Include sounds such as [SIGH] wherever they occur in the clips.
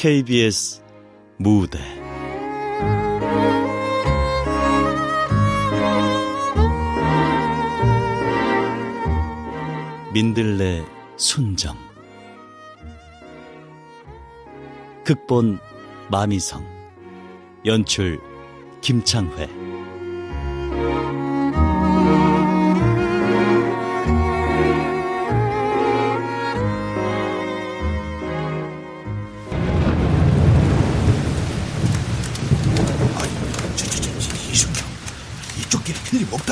KBS 무대. 민들레 순정. 극본 마미성. 연출 김창회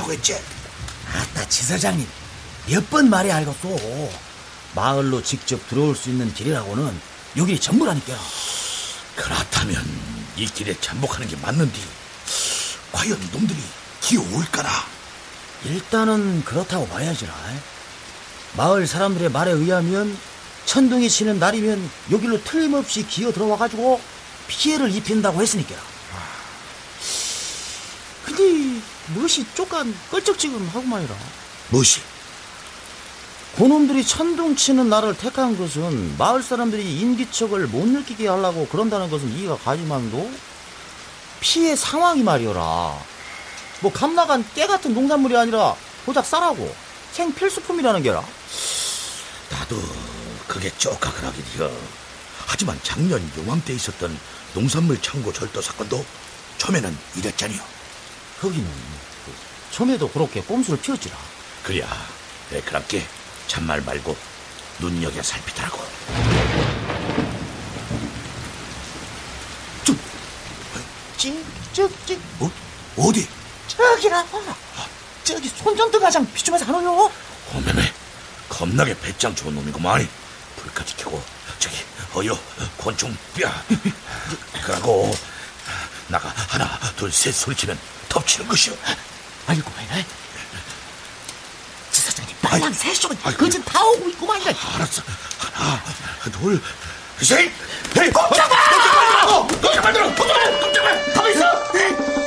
틀림없다고 했지? 아따 지사장님. 몇 번 말해 알겠소. 마을로 직접 들어올 수 있는 길이라고는 여기 전부라니까. 그렇다면 이 길에 잠복하는 게 맞는데 과연 놈들이 기어올까나? 일단은 그렇다고 봐야지라 마을 사람들의 말에 의하면 천둥이 치는 날이면 여기로 틀림없이 기어 들어와가지고 피해를 입힌다고 했으니까 근데 무엇이 쪼깐 껄쩍지근 하고 말이라 무엇이? 그놈들이 천둥 치는 날을 택한 것은 마을 사람들이 인기척을 못 느끼게 하려고 그런다는 것은 이해가 가지만도 피해 상황이 말이어라. 뭐 감나간 깨 같은 농산물이 아니라 고작 쌀하고 생 필수품이라는 게라. 나도 그게 쪽각을 하긴 해. 하지만 작년 요맘때 있었던 농산물 창고 절도 사건도 처음에는 이랬잖여. 거기는 그 처음에도 그렇게 꼼수를 피웠지라. 그래야 내 그렇게 참말 말고 눈여겨 살피더라고. 저, 찡쩍찡 어? 어디? 저기라. 저기 손전등 가장 비추면서 안 오요. 어메메 겁나게 배짱 좋은 놈이구만 불까지 켜고 저기 어여 권총 뼈 [LAUGHS] 그러고 나가 하나 둘셋 소리치면 덮치는 것이오 아이고 왜 지사장님 빨랑 아이고. 그진 다 오고 있구만. 알았어 하나 둘 셋 꼼짝마 꼼짝마 꼼짝마 꼼짝마 꼼짝마 가만 있어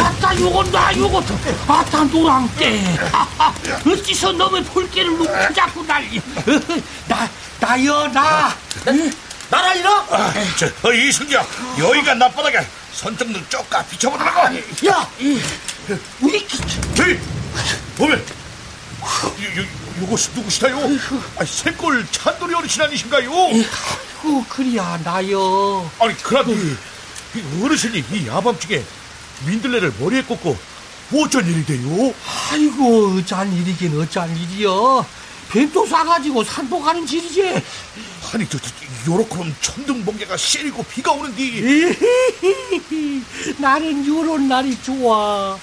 아따 요거 나 요거 아따 노랑떼 어찌서 놈의 볼개를 놓고 자꾸 난리. [LAUGHS] 나 나여 나. 나라 이라 저 어, 이승기야 여기가 낮바닥에 손등등 쪼까 비춰보더라고. 야 우리 저기 보면. 요, 요것이 누구시다요? 아니 새골 찬돌이 어르신 아니신가요? 그 그리야 나여. 아니 이 어르신이 이 야밤중에 민들레를 머리에 꽂고 어쩐 일이 돼요? 아이고 어짠 일이긴 어짠 일이여. 벤또 싸가지고 산복하는 질이지. 아니 저, 저 요렇게럼 천둥 번개가 세리고 비가 오는데 나는 요런 날이 좋아.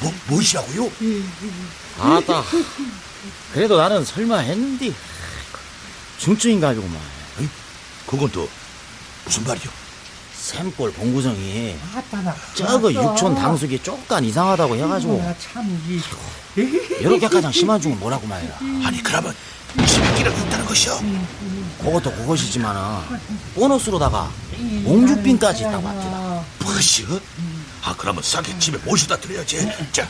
뭐, 무엇이라고요? 아따 그래도 나는 설마 했는데 중증인가 하구만. 그건 또 무슨 말이요? 샘골 아따 나 저거 육촌 당숙이 쪼깐 이상하다고 해가지고. 참이 이렇게 가장 심한 중은 뭐라고 말이야? 아니 그러면 지름길을 있다는 것이요? 그것도 그것이지만은 보너스로다가 옹주빈까지 있다고 합니다. 무엇이요? 아 그러면 싸게 집에 모셔다 드려야지. 자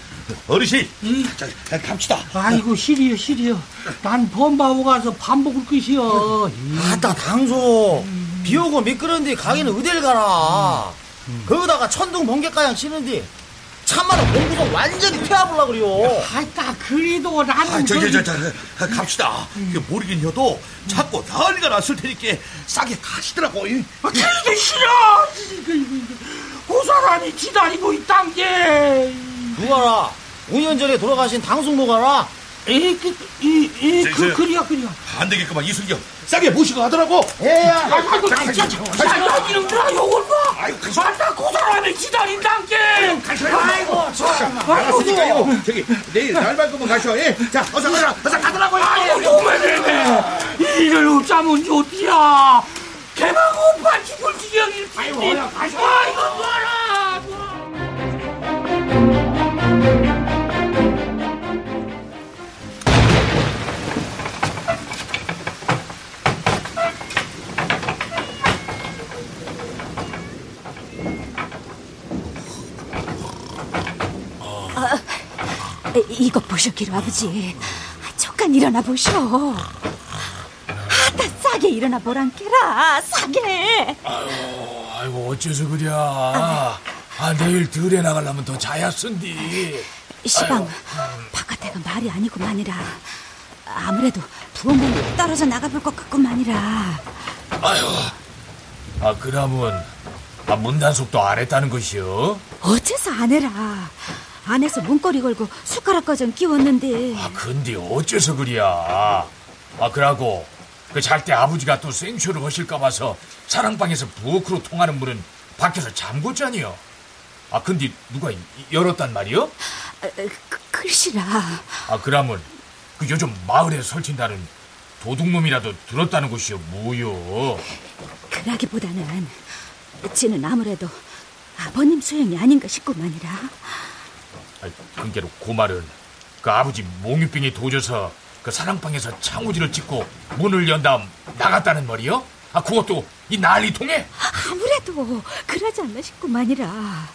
어르신. 자 갑시다. 아이고 시리여 시리여. 난 범바오 가서 밥 먹을 것이여 아따 당소 비 오고 미끄러운데 가기는 어딜 가나 거기다가 천둥 번개가양 치는데 참말로 봉구정 완전히 퇴합을라 그래요 아따 그래도 나는 아, 저기, 그- 저, 저, 저, 갑시다. 이게 모르긴 해도 자꾸 난리가 났을 테니까 싸게 가시더라고. 이. 아, 그게 싫어 이거, 이거, 이거. 그 사람이 기다리고 있단 게 누가라 5년 전에 돌아가신 당숙모가라 에 이 그, 이, 이, 그, 저. 그래야 그래야 안 되겠구만, 이순경. 싸게 모시고 가더라고. 에야 아이고 진짜 야 이놈들아 요걸 봐 아이고, 아따 그 사람이 기다린단 게 아이고 참 나갔으니까요. 저기, 내일 날 밝으면 가셔. 예. 자, 어서 가라. 어서 가더라고요. 아이고 노매매매 이를 어쩌면 좋디야 개막 오빠 죽을 지경일 텐데 아이고 뭐라 이거 보셨기로 아버지. 잠깐 일어나 보쇼. 아따 싸게 일어나 보란께라 싸게. 아유, 아이고 어째서 그랴. 아, 내일 들에 나가려면 더 자야 쓴디. 시방 바깥에가 말이 아니고만이라 아무래도 부엌문으로 떨어져 나가볼 것 같고만이라. 아유, 아 그러면 아, 문단속도 안 했다는 것이요? 어째서 안 해라. 안에서 문고리 걸고 숟가락 거전 끼웠는데. 아 근데 어째서 그랴. 아 그러고 그 잘 때 아버지가 또 생쇼를 하실까 봐서 사랑방에서 부엌으로 통하는 문은 밖에서 잠궜잖니요. 아 근데 누가 이- 열었단 말이요? 아, 그, 글씨라. 아 그러면 그 요즘 마을에 설친다는 도둑놈이라도 들었다는 것이요 뭐요? 그라기보다는 지는 아무래도 아버님 소용이 아닌가 싶구만이라. 아, 근게로 그 말은 그 아버지 몽유병이 도져서 그 사랑방에서 창호지를 찍고 문을 연 다음 나갔다는 말이요? 아 그것도 이 난리 통에? 아무래도 그러지 않나 싶구만이라.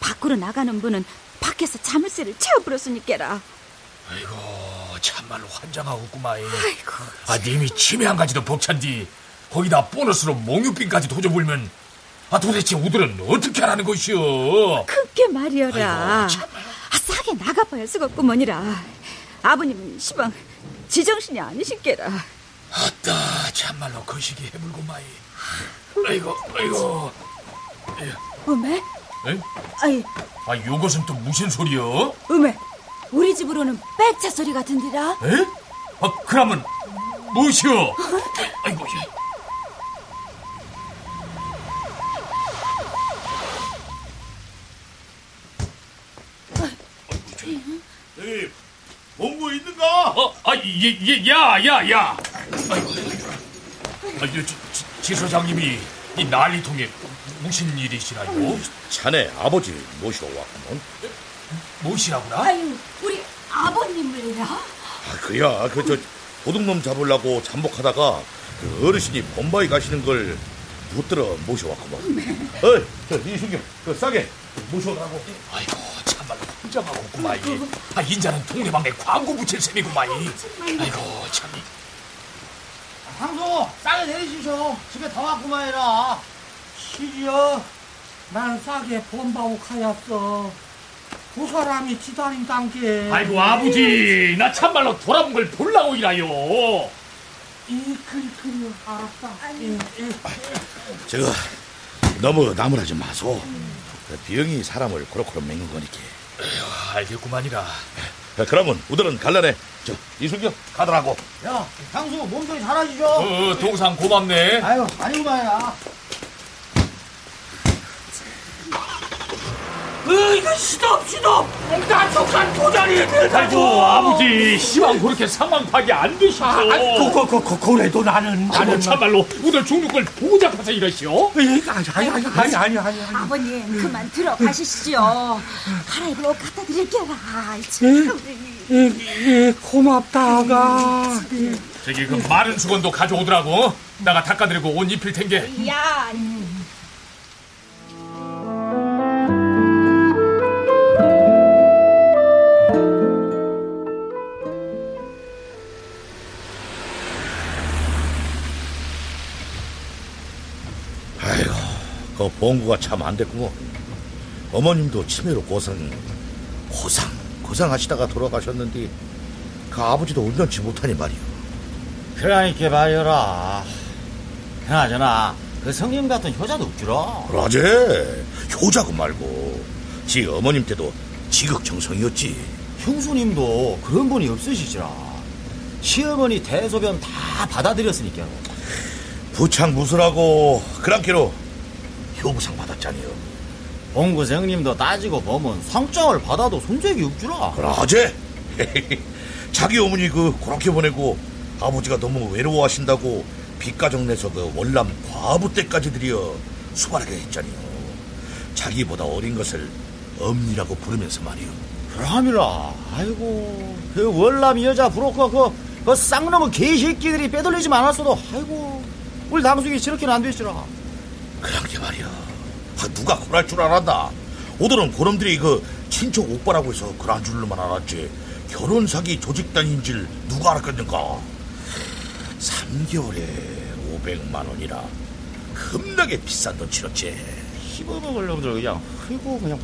밖으로 나가는 분은 밖에서 자물쇠를 채워버렸으니까라. 아이고 참말로 환장하겠구만 아이고. 아 님이 치매 한 가지도 벅찬디 거기다 보너스로 몽유병까지 도져불면 아 도대체 우들은 어떻게 하라는 것이오 그게 말이여라. 아이고. 아, 싸게 나가봐야 쓰겠구먼이라. 아버님은 시방 지정신이 아니신께라. 아따 참말로 거시기 해물고 마이 아이고 아이고 어메? 에? 아이, 아 요것은 또 무슨 소리여? 어메. 우리 집으로는 백차 소리 같은디라. 에? 아 그러면 무엇이여? 아이고 에이, 본거 있는가? 어, 아, 예, 예, 야, 야, 야. 아, 이, 지, 지, 지 소장님이 이 난리통에 무슨 일이시라요? 자네 아버지 모시러 왔구먼. 무엇이라구나? 아유, 우리 아버님을요? 아, 그야, 그, 저, 도둑놈 잡으려고 잠복하다가 그 어르신이 범바위 가시는 걸 붙들어 모셔왔구먼. 어이, 저, 이순경, 그 싸게 모셔오라고. 아이고, 혼자만 없구만. 아, 인자는 동네방네 광고 붙일 셈이구만. 아이고, 참. 황소 싸게 내리시쇼. 집에 더 왔구만이라. 시리여, 난 싸게 본바오 가였어. 두 사람이 기다린단 게. 아이고, 아버지, 나 참말로 돌아본 걸 볼라고 이라요. 이 그리 그리 알았다. 예, 예. 저거, 너무 나무라지 마소. 그 병이 사람을 코로코로 맹는 거니까. 알겠구만이라. 자, 그러면 우들은 갈라네. 저, 이순경, 가더라고. 야, 향수 몸소리 잘하시죠? 어, 어, 동상 고맙네. 아유, 아니구만이라. 으이그 시덥 시덥. 나 저간 도자리에 아이고, 아버지, 시방 그렇게 상황 파악이 안 되시죠. 아, 그 그 그 그래도 나는 아이고, 나는 참말로 우들 죽는 걸 보고 잡아서 이러시오. 에이, 아니 아니 아니 아니 아니 아니. 아니. 아버님, 그만 들어가시시오. 갈아입을 옷 갖다 드릴게라. 참. 예, 예, 고맙다가. 예. 저기 그 마른 수건도 가져오더라고. 나가 닦아드리고 옷 입힐 텐게. 야, 그 봉구가 참 안 됐구먼. 어머님도 치매로 고상, 고상, 고상하시다가 돌아가셨는데, 그 아버지도 온전치 못하니 말이오. 그러니까 말이라. 그나저나, 그 성님 같은 효자도 없지라. 그러제, 효자고 말고, 지 어머님 때도 지극정성이었지. 형수님도 그런 분이 없으시지라. 시어머니 대소변 다 받아들였으니까. 부창 무술하고, 그랑께로 효부상 받았잖니요. 봉구생님도 따지고 보면 상장을 받아도 손색이 없주라. 그러제, [LAUGHS] 자기 어머니 그 그렇게 보내고, 아버지가 너무 외로워하신다고, 빚가정 내서 그 월남 과부 때까지 들여 수발하게 했잖니요. 자기보다 어린 것을 엄니라고 부르면서 말이요. 그럼이라. 아이고, 그 월남 여자 브로커 그, 그 쌍놈의 개새끼들이 빼돌리지 않았어도, 아이고, 우리 당숙이 저렇게는 안 되시라. 그런 게 말이야. 아, 누가 그럴 줄 알았나? 오늘은 그놈들이 그 친척 오빠라고 해서 그런 줄로만 알았지. 결혼 사기 조직단인 줄 누가 알았겠는가? 3개월에 500만 원이라 겁나게 비싼 돈 치렀지. 씹어먹으려고 그냥 그리고 그냥.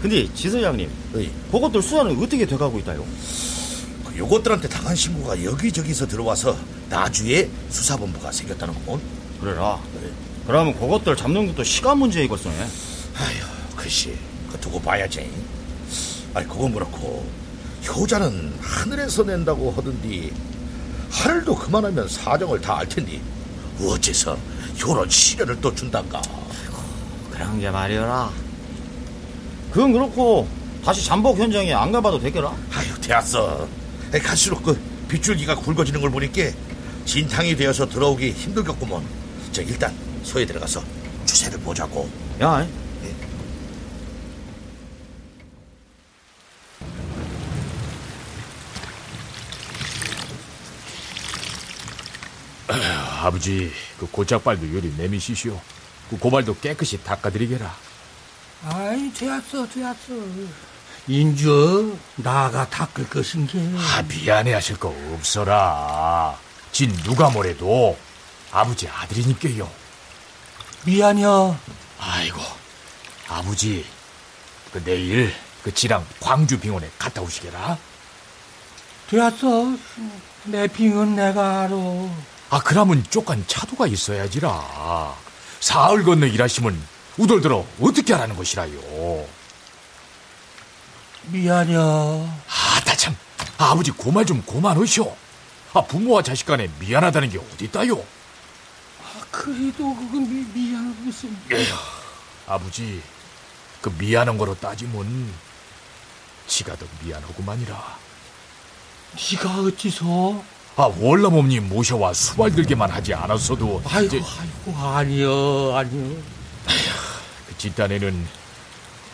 근데 지서장님 그것들 수사는 어떻게 돼가고 있다요? 그 요것들한테 당한 신고가 여기저기서 들어와서 나주에 수사본부가 생겼다는 거군. 그래라. 그 러면 그것들 잡는 것도 시간 문제이겠어 아휴 글쎄 그 두고 봐야지. 아니 그건 그렇고 효자는 하늘에서 낸다고 하던디 하늘도 그만하면 사정을 다 알 텐디. 어째서 효런 시련을 또 준단가? 그런 게 말이여라. 그건 그렇고 다시 잠복 현장에 안 가봐도 되겠라? 아휴 되었어. 에이, 갈수록 그 빗줄기가 굵어지는 걸 보니까 진탕이 되어서 들어오기 힘들겠구먼. 저 일단 소에 들어가서 추세를 보자고 야 아버지, 그 고짝발도 요리 내미시시오. 그 고발도 깨끗이 닦아드리게라. 아이, 되었어, 되었어. 인주, 나가 닦을 것인 게. 아, 미안해 하실 거 없어라. 진 누가 뭐래도 아버지 아들이니까요. 미안해. 아이고, 아버지, 그 내일 그 지랑 광주 병원에 갔다 오시게라. 되었어. 내 빙은 내가 알아. 아, 그러면 쪽간 차도가 있어야지라. 사흘 건너 일하시면 우돌들어 어떻게 하라는 것이라요. 미안해. 아따 참, 아버지 고말 좀 고만하시오. 아, 부모와 자식 간에 미안하다는 게 어디 있다요? 아, 그래도 그건 미, 미안한 무슨. 에휴, 아버지, 그 미안한 거로 따지면 지가 더 미안하구만이라. 네가 어찌서? 아, 월남엄님 모셔와 수발 들게만 하지 않았어도 아이고, 이제 아이고, 아니여, 아니여. 그 집단에는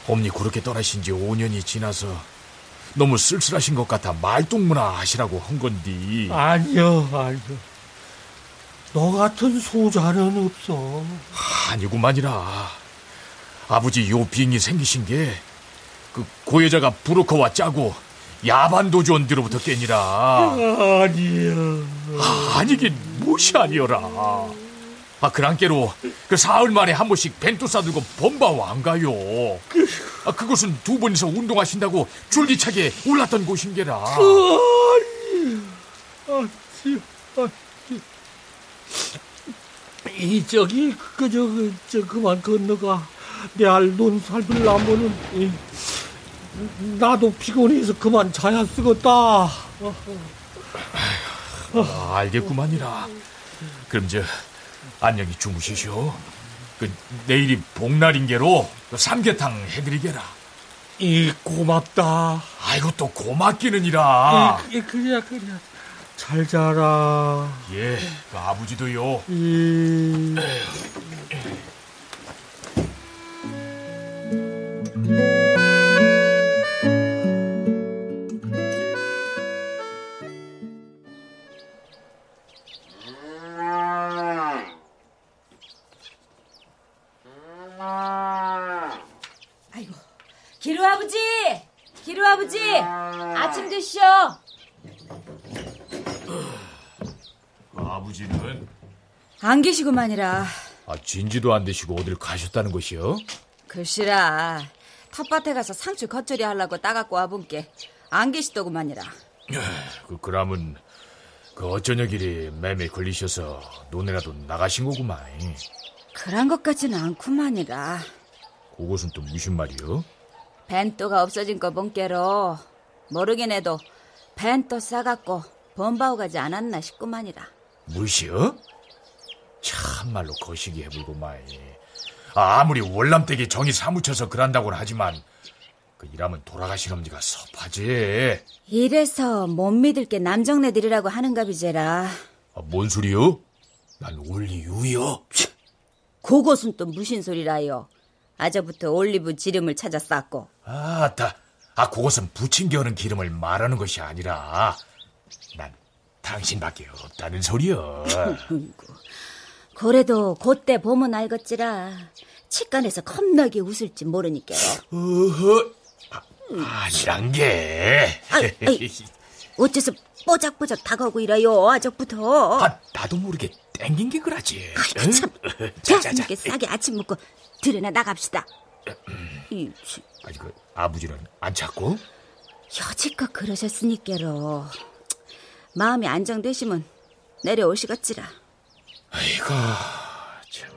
엄니 그렇게 떠나신 지 5년이 지나서 너무 쓸쓸하신 것 같아 말동무나 하시라고 한 건디. 아니여, 아니여. 너 같은 소자는 없어. 아니구만이라. 아버지 요 빙이 생기신 게 그 고여자가 브로커와 짜고 야반 도주 언디로부터 깨니라. 아니여. 아, 아니긴 무엇이 아니여라. 아, 그랑께로 그 사흘 만에 한 번씩 벤또 싸들고 범바와 안 가요. 아, 그곳은 두 분이서 운동하신다고 줄기차게 올랐던 곳인게라. 아니, 아니, 아니. 이 저기 그저 그, 저 그만 건너가 내알 나면은 이, 나도 피곤해서 그만 자야 쓰겄다. 아, 알겠구만이라. 그럼 저 안녕히 주무시쇼. 그 내일이 복날인게로 그 삼계탕 해드리게라. 이 고맙다. 아이고 또 고맙기는이라. 이, 그래야 그래야 잘 자라. 예, 그 아버지도요. 이. 아이고, 기루 아버지! 기루 아버지! 아침 드시오! 아버지는 안 계시구만이라. 아 진지도 안 되시고 어딜 가셨다는 것이요? 글씨라, 텃밭에 가서 상추 겉절이 하려고 따갖고 와본께 안 계시더구만이라. 그 그람은 그 어쩌냐 길이 매매 걸리셔서 논에라도 나가신 거구만. 그런 것 같지는 않구만이라. 그것은 또 무슨 말이요? 벤또가 없어진 거 본께로 모르긴 해도 벤또 싸갖고 범바오 가지 않았나 싶구만이라. 무시요? 참말로 거시기 해불고만. 아, 아무리 월남댁에 정이 사무쳐서 그런다고는 하지만 그 일하면 돌아가신 엄니가 섭하지. 이래서 못 믿을 게 남정네들이라고 하는가 비제라. 아, 뭔 소리요? 난 올리유요. 그것은 또 무슨 소리라요. 아저부터 올리브 지름을 찾아 쌌고 아따, 아 그것은 부침겨는 기름을 말하는 것이 아니라 난 당신밖에 없다는 소리여. 그래도 그때 보면 알겠지라. 치간에서 겁나게 웃을지 모르니까. 어허. 아니란 게. 아, 아이, 어째서 뽀작뽀작 다가오고 이래요, 아적부터. 아, 나도 모르게 땡긴 게 그러지. 아이고, 참. 응? [LAUGHS] 자, 자, 자, 자. 이렇게 싸게 아침 먹고 들여나 나갑시다. 이, 아니, 그, 아버지는 안 찾고? 여지껏 그러셨으니께로 마음이 안정되시면 내려오시겠지라. 아이고, 참.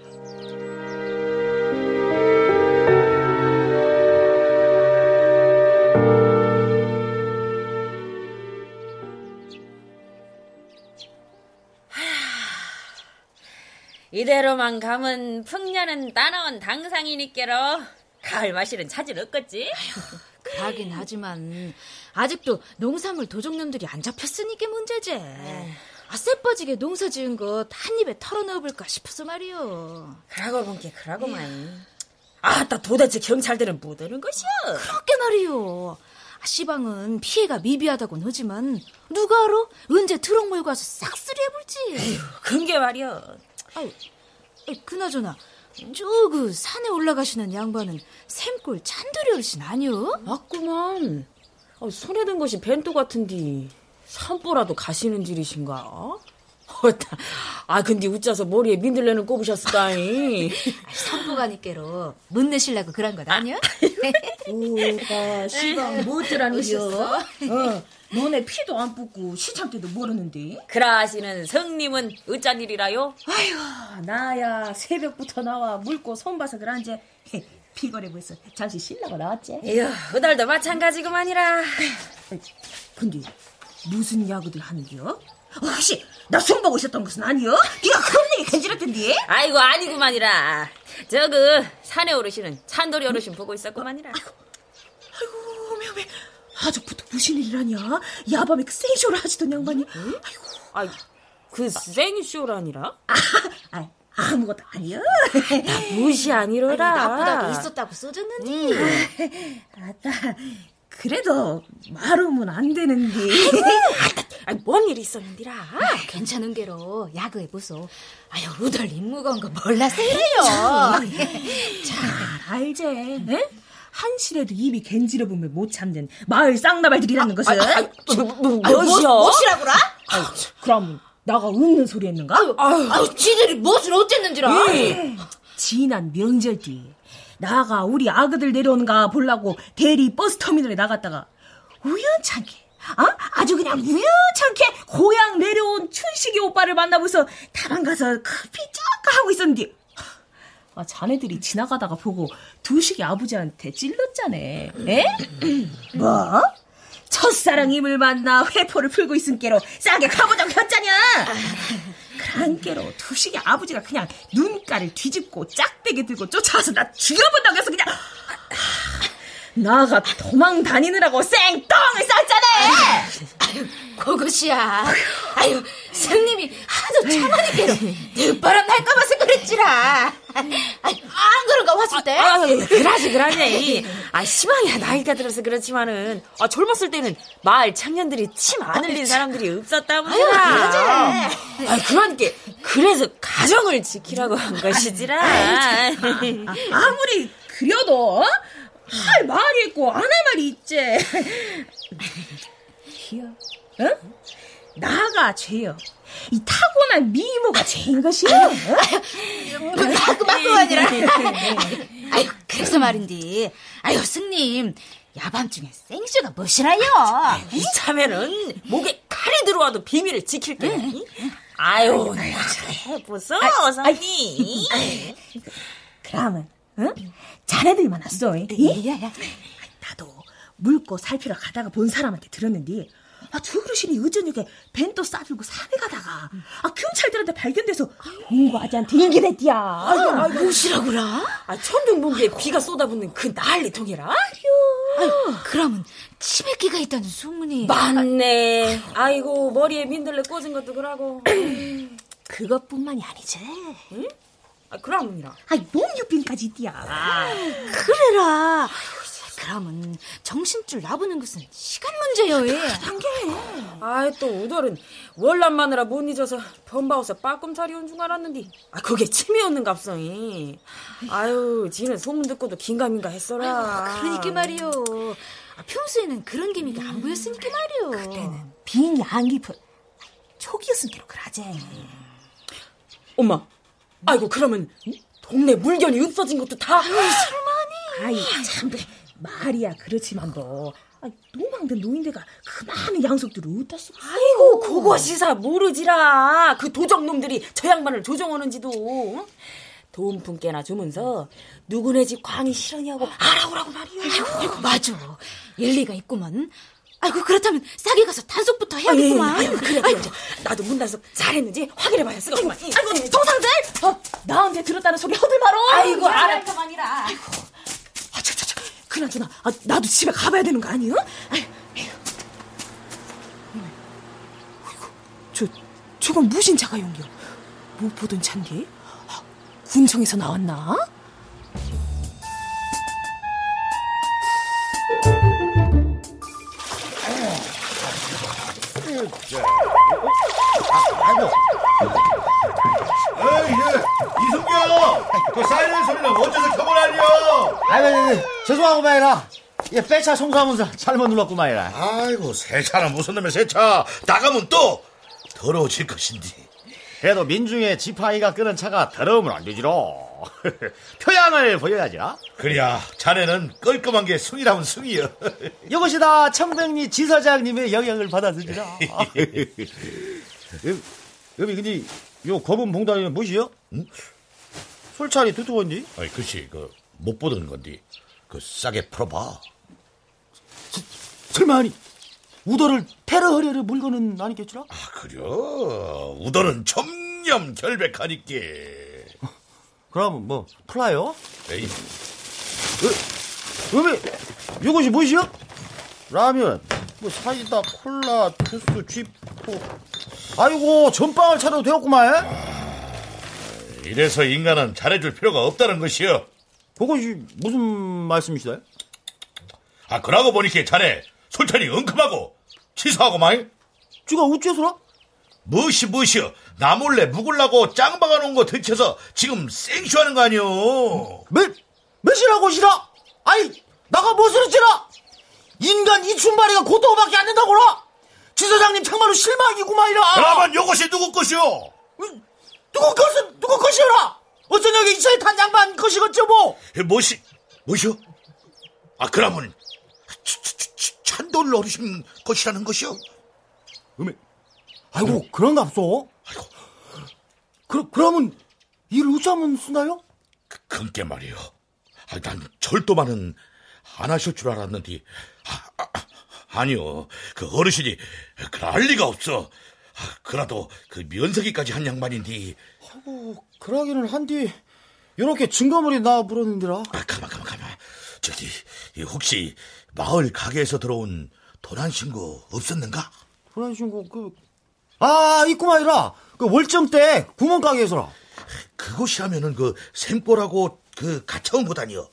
이대로만 가면 풍년은 따나온 당상이니께로 가을 마실은 차질 없겠지? 그러긴 하지만 아직도 농산물 도적놈들이 안 잡혔으니까 문제지. 아, 쎄 빠지게 농사 지은 것 한 입에 털어넣어볼까 싶어서 말이오. 그러고 본게 그러고만. 아 따 도대체 경찰들은 못 오는 것이야. 그렇게 말이오. 아, 시방은 피해가 미비하다곤 하지만 누가 알아? 언제 트럭 몰고 와서 싹쓸이 해볼지. 근게 말이야. 아유, 아이, 그나저나 저그 산에 올라가시는 양반은 샘골 찬돌이 어르신 아니오? 맞구만. 아, 손에 든 것이 벤또 같은디 산보라도 가시는 길이신가? 어따. 아 근데 웃자서 머리에 민들레는 꼽으셨을까이. 산보 가니께로 못 내실라고 그런 것 아니야? [LAUGHS] 오가 시방 뭐더란 오셨어? [LAUGHS] 어, 너네 피도 안 뽑고 시창때도 모르는데. 그라시는 성님은 어쩐 일이라요? 아휴, 나야 새벽부터 나와 물고 손봐서 그런지 피곤해 벌써 잠시 쉬려고 나왔지. 에휴, 그달도 마찬가지구만이라. 근데 무슨 야구들 하는겨? 어, 혹시 나 손보고 있었던 것은 아니여? 네가 그런 얘기 간지럽던데? 아이고 아니구만이라. 저그 산에 오르시는 찬돌이 어르신 보고 있었구만이라. 아이고 매매 아직부터 무슨 일이라냐? 야밤에 그 생쇼를 하시던 양반이. 아이고 아이, 그 생쇼라니라? 아, 아무것도 아니여. 무시 아니로라. 나보다도 있었다고 써줬는데. 아따 그래도 말하면 안 되는데. 아이, 뭔 일이 있었는디라? 괜찮은 게로 야구해 보소. 아유 우덜 임무건 거 몰라서요. 잘 알제. 에? 한시라도 입이 갠지러보면 못 참는 마을 쌍나발들이라는 것은. 뭐, 뭐? 무엇이라고라? 그럼 나가 웃는 소리 했는가? 아유 지들이 무엇을 어쨌는지라. 지난 명절 뒤 나가 우리 아그들 내려오는가 보려고 대리 버스 터미널에 나갔다가 우연찮게 어? 아주 그냥 우연찮게 고향 내려온 춘식이 오빠를 만나고서 다방 가서 커피 쫙 하고 있었는데 아, 자네들이 지나가다가 보고 두식이 아버지한테 찔렀자네 에? [CLEARS THROAT] 뭐? 첫사랑 임을 만나 회포를 풀고 있은께로 싸게 가보자고 했자냐 그랑께로 두식이 아버지가 그냥 눈가를 뒤집고 짝대기 들고 쫓아와서 나 죽여본다고 해서 그냥 나가 도망 다니느라고 생똥을 쌌잖아 그것이야. 아유 성님이 하도 참하니께로 늦바람 날까 봐서 그랬지라. 안 그런가 왔을 때? 아, 그라지, 그라지. 아, 시방이야, 나이가 들어서 그렇지만은, 아, 젊었을 때는 마을 청년들이 침 안 흘린 사람들이 없었다문이라. 아, 그러니까, 그래서 가정을 지키라고 한 것이지라. 아무리 그려도 어? 할 말이 있고 안 할 말이 있지 희여 어? 나가 죄여 이 타고난 미모가 죄인 것이야 어? 맞고 맞고 아니라. [LAUGHS] 아유 그래서 말인데. 아유 승님 야밤중에 생쇼가 무엇이라요? 이참에는 목에 칼이 들어와도 비밀을 지킬게. 아유, 해보소, 성님. [LAUGHS] 그러면 응? 자네들만 왔어 이? 나도 물고 살피러 가다가 본 사람한테 들었는데 아, 저 어르신이 어저녁에 벤또 싸들고 산에 가다가 아, 경찰들한테 발견돼서 아지한테 얘기를 했디야 아, 무엇이라고라? 아, 천둥번개에 비가 쏟아붓는 그 난리통이라? 아유 그러면 치매기가 있다는 소문이. 맞네. 아이고, 머리에 민들레 꽂은 것도 그러고. [CLEARS THROAT] 그것뿐만이 아니지 아, 그러문이라. 아이 몸유병까지 있디야 그래라. 그러면 정신줄 나부는 것은 시간 문제요. 예. 한게. 아이 또 우덜은 월남 마느라 못 잊어서 변바워서 빠꿈살이 온줄 알았는데 아 그게 침이었는갑성이. 아유 지는 소문 듣고도 긴가민가 했어라. 그러니까 말이요. 아, 평소에는 그런 기미가 안 보였으니까 말이요. 그때는 빙이 안 깊어 초기였으니까 그러지. 엄마. 아이고 그러면 동네 물건이 없어진 것도 다. 아이 참 말이야 그렇지만 뭐 아, 노망된 노인네가 그 많은 양속들을 어디다 쓰고? 아이고 그것이사 모르지라. 그 도적놈들이 저 양반을 조종하는지도. 돈푼 깨나 주면서 누구네 집 광이 실하냐고 알아오라고 말이야. 아이고, 맞아. 일리가 있구먼. 아이고 그렇다면 싸게 가서 단속부터 해야겠구만. 아이고 그래 그래. 나도 문단속 잘했는지 확인해봐야 쓰겠구만. 아이고 동상들 어, 나한테 들었다는 소리 허들 말어 아이고. 아, 저, 저, 저, 그나저나, 아, 나도 집에 가봐야 되는 거 아유. 아이고, 저, 저건 무슨 자가 용기야? 못 보던 찬디? 아, 군청에서 나왔나? 에이, 예. 이승경! 그 사이렌 소리는 어째서 켜고라니요? 아이고, 죄송하구만이라. 예, 빼차 청소하면서 잘못 눌렀구만이라. 아이고, 세차는 무슨 놈의 세차. 나가면 또 더러워질 것인데. 그래도 민중의 지팡이가 끄는 차가 더러우면 안 되지로. 표양을 보여야지라. 그래야 자네는 깔끔한 게 승이라면 승이여. [LAUGHS] 이것이 다 청백리 지사장님의 영향을 받아서지라. 여기 [LAUGHS] [LAUGHS] 근데 요 검은 봉다리는 무엇이요? 응? 술차리 두툼한지? 아이, 글쎄, 그, 못 보던 건데. 그, 싸게 풀어봐. 설마 아니 우도를 테러하려는 물건은 아니겠지라? 아, 그려. 우도는 점념 결백하니께. 그럼 뭐 플라요? 에이, 음이 이것이 무엇이요? 라면, 뭐 사이다, 콜라, 주스, 쥐포. 아이고 전빵을 차려도 되었구만. 이래서 인간은 잘해줄 필요가 없다는 것이여. 그것이 무슨 말씀이시다요? 아, 그러고 보니까 자네 솔찬이 은큼하고 치사하고만. 쥐가 어째서라? 무엇이 무엇이여. 나 몰래 묵으려고 짱 박아 놓은 거 들켜서 지금 생쇼하는 거 아니오. 몇, 몇이라고 시라? 아이, 나가 무엇을 했지라? 인간 이춘바리가 고통밖에 안 된다고라? 지사장님 정말로 실망이구만이라. 그러면 요것이 누구 것이오? 누구 것은 누구 것이오라? 어쩌냐게 이 차에 탄 양반 것이겠죠 뭐? 무엇이, 무엇이오? 아, 그러면 찬돌 어르신 것이라는 것이오? 음에, 아이고 그런갑소. 아이고. 그 그러면 이를 어쩌면 쓰나요? 큰게 말이오. 아, 난 절도만은 안 하실 줄 알았는데, 아, 아, 니요그 어르신이 그럴 리가 없어. 아, 그래도 그 면세기까지 한 양반인데, 아이고 그러기는 한디 이렇게 증거물이 나 불었는데라. 아, 가만, 가만, 가만. 저기, 이 혹시 마을 가게에서 들어온 도난 신고 없었는가? 그런 신고 그. 아 있구만이라. 그 월정 때 구멍 가게에서라. 그곳이라면은 그 생보라고 그 가차원 보다니요.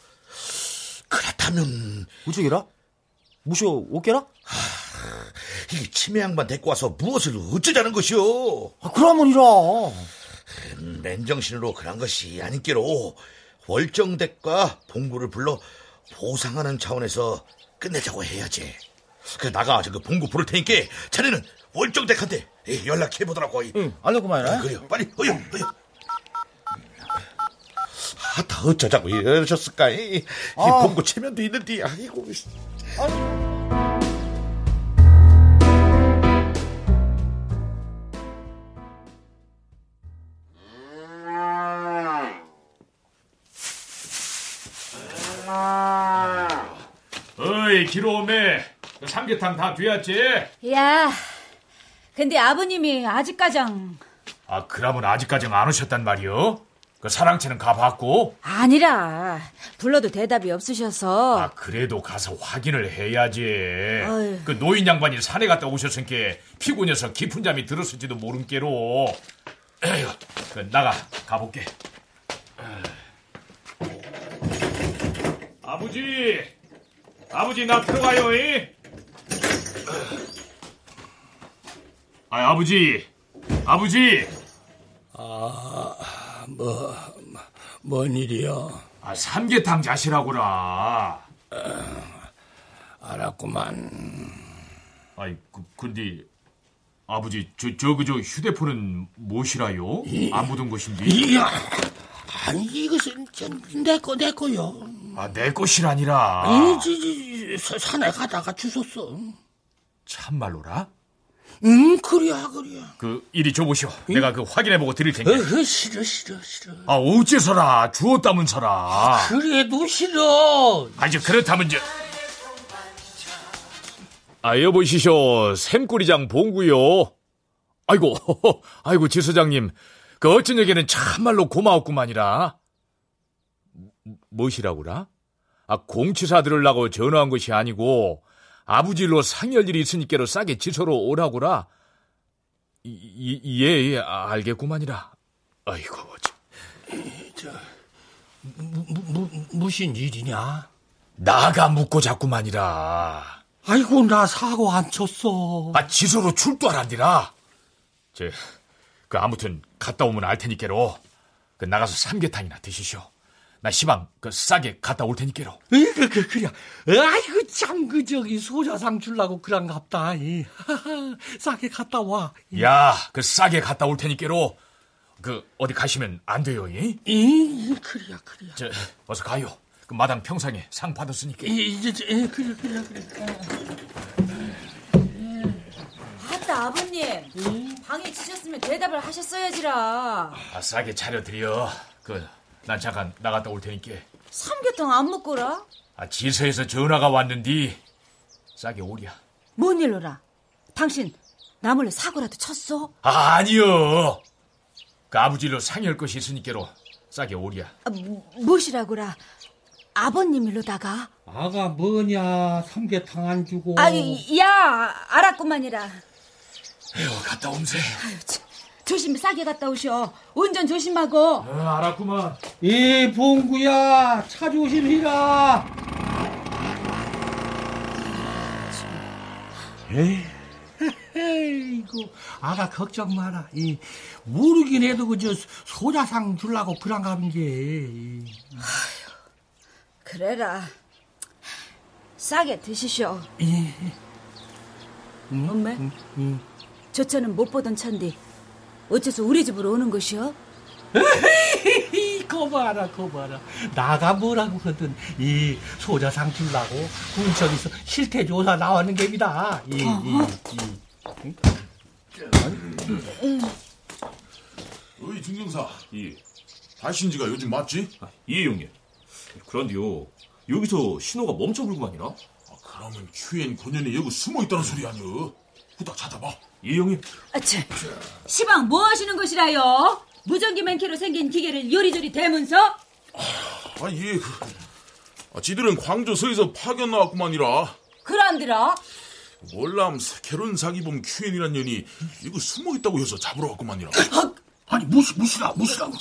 그렇다면 우측이라? 무쇼 오케라? 이 치매 양반 데리고 와서 무엇을 어쩌자는 것이오? 아, 그러면이라. 맨정신으로 그런 것이 아닌께로 월정댁과 봉구를 불러 보상하는 차원에서 끝내자고 해야지. 그 나가 저그 봉구 부를 테니까 자네는 월정댁한테 연락해 보더라고. 응, 알겠구만이라. 아, 그래요. 빨리 어여 어여. 아, 다 어쩌자고 이러셨을까? 이, 이 아. 봉구 체면도 있는데 아이고. 어이 기로오메 그 삼계탕 다 되었지? 야, 근데 아버님이 아직까장 아 그러면 아직까지 안 오셨단 말이요? 그 사랑채는 가봤고 아니라 불러도 대답이 없으셔서 아 그래도 가서 확인을 해야지 어휴. 그 노인 양반이 산에 갔다 오셨으니까 피곤해서 깊은 잠이 들었을지도 모른께로 에휴 그 나가 가볼게. 아버지 아버지 나 들어가요. 이? 아 아버지, 아버지. 뭐, 뭔 일이야? 아 삼계탕 자시라고라. 알았구만. 아이 그, 근데 아버지 저 저 그저 휴대폰은 무엇이라요? 안 묻은 것인데. 이야, 아니, 이것은 내 거, 내 거요. 아 내 것이라니라. 이, 지, 지, 사- 산에 가다가 주웠어. 참말로라? 응, 그래야, 그래야. 그 이리 줘보시오. 내가 그 확인해보고 드릴 테니까. 어, 싫어, 싫어, 싫어. 아 어째서라 주었다면 서라. 그래도 싫어. 아 이제 그렇다면 저. 아 여보시쇼 샘꾸리장 봉구요. 아이고 [LAUGHS] 아이고 지 소장님 그 어쩐 얘기는 참말로 고마웠구만이라. 뭐- 무엇이라고라? 아 공치사 들으려고 전화한 것이 아니고 아부질로 상열 일이 있으니께로 싸게 지소로 오라고라. 예예 예, 아, 알겠구만이라. 아이고 참. 무, 무, 무슨 일이냐? 나가 묻고 자꾸만이라. 아이고, 나 사고 안 쳤어. 아, 지소로 출두하란디라. 저, 그 아무튼 갔다 오면 알 테니께로. 그 나가서 삼계탕이나 드시쇼. 나 시방 그 싸게 갔다 올 테니께로. 그, 그, 그래. 아이고, 참, 그, 저기, 소자상 줄라고 그런갑다. 이. [LAUGHS] 싸게 갔다 와. 야, 그 싸게 갔다 올 테니께로. 그 어디 가시면 안 돼요, 이? 이, 그래야, 그래야. 저, 어서 가요. 그 마당 평상에 상 받았으니까. 이, 이제, 저, 예, 그래, 그래, 그래. 아따 아버님 방에 지셨으면 대답을 하셨어야지라 아, 싸게 차려드려. 그, 난 잠깐 나갔다 올 테니까. 삼계탕 안 먹거라 아, 지서에서 전화가 왔는디. 싸게 오랴. 뭔 일로라 당신 나 몰래 사고라도 쳤어? 아, 아니요. 그 아버지로 상의할 것이 있으니께로 싸게 오랴. 아, 뭐- 무엇이라고라 아버님 일로다가 아가 뭐냐, 삼계탕 안 주고. 아야 알았구만이라 에휴, 갔다 옴세. 아유, 참. 조심히 싸게 갔다 오셔. 운전 조심하고. 어, 알았구만. 이, 봉구야, 차 조심히라. 에이구, 아가 걱정 마라. 이, 모르긴 해도 그저 소자상 줄라고 그런가 게. 그래라. 싸게 드시쇼. 엄매 저 차는 못 보던 차인데 어째서 우리 집으로 오는 것이요? 거 봐라, 거 봐라. 나가 뭐라고 하든 이 소자상 줄라고 군청에서 실태 조사 나왔는 겁니다. 이, 이, 이. 어이 중경사 이 발신지가 요즘 맞지? 예, 형님. 그런데요, 여기서 신호가 멈춰불구만이나? 아, 그러면 큐엔 권연이 여기 숨어 있다는 소리 아니여 후딱 찾아봐 예, 형님. 아차 시방 뭐 하시는 것이라요? 무전기 맨키로 생긴 기계를 요리조리 대면서? 아니 얘 그, 아, 지들은 광주서에서 파견 나왔구만이라. 그런들어 월남 결혼 사기범 큐엔이란 년이 이거 숨어 있다고 해서 잡으러 왔구만이라. 아니, 무시, 무시라, 무시라고.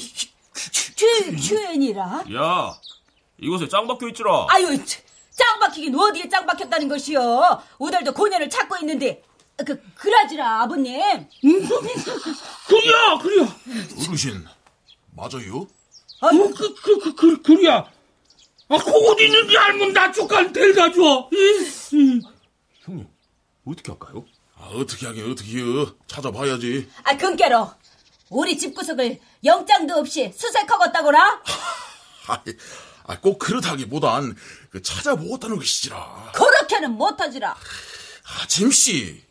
큐, 큐엔이라? 야, 이곳에 짱 박혀 있지라. 아유 참, 짱 박히긴 어디에 짱 박혔다는 것이요? 우달도 고년을 찾고 있는데 그 그라지라 아버님 그래야, 그래야. 어르신 맞아요? 어, 그, 그, 그, 그, 그래야. 아, 그곳 있는지 알면 나 쪽간 데려가줘. 형님, 어떻게 할까요? 아, 어떻게 하긴 어떻게 해 찾아봐야지 아 금께로 우리 집구석을 영장도 없이 수색하겠다고라 [LAUGHS] 아, 꼭 그렇다기보단 그 찾아보겠다는 것이지라 그렇게는 못하지라 아, 짐씨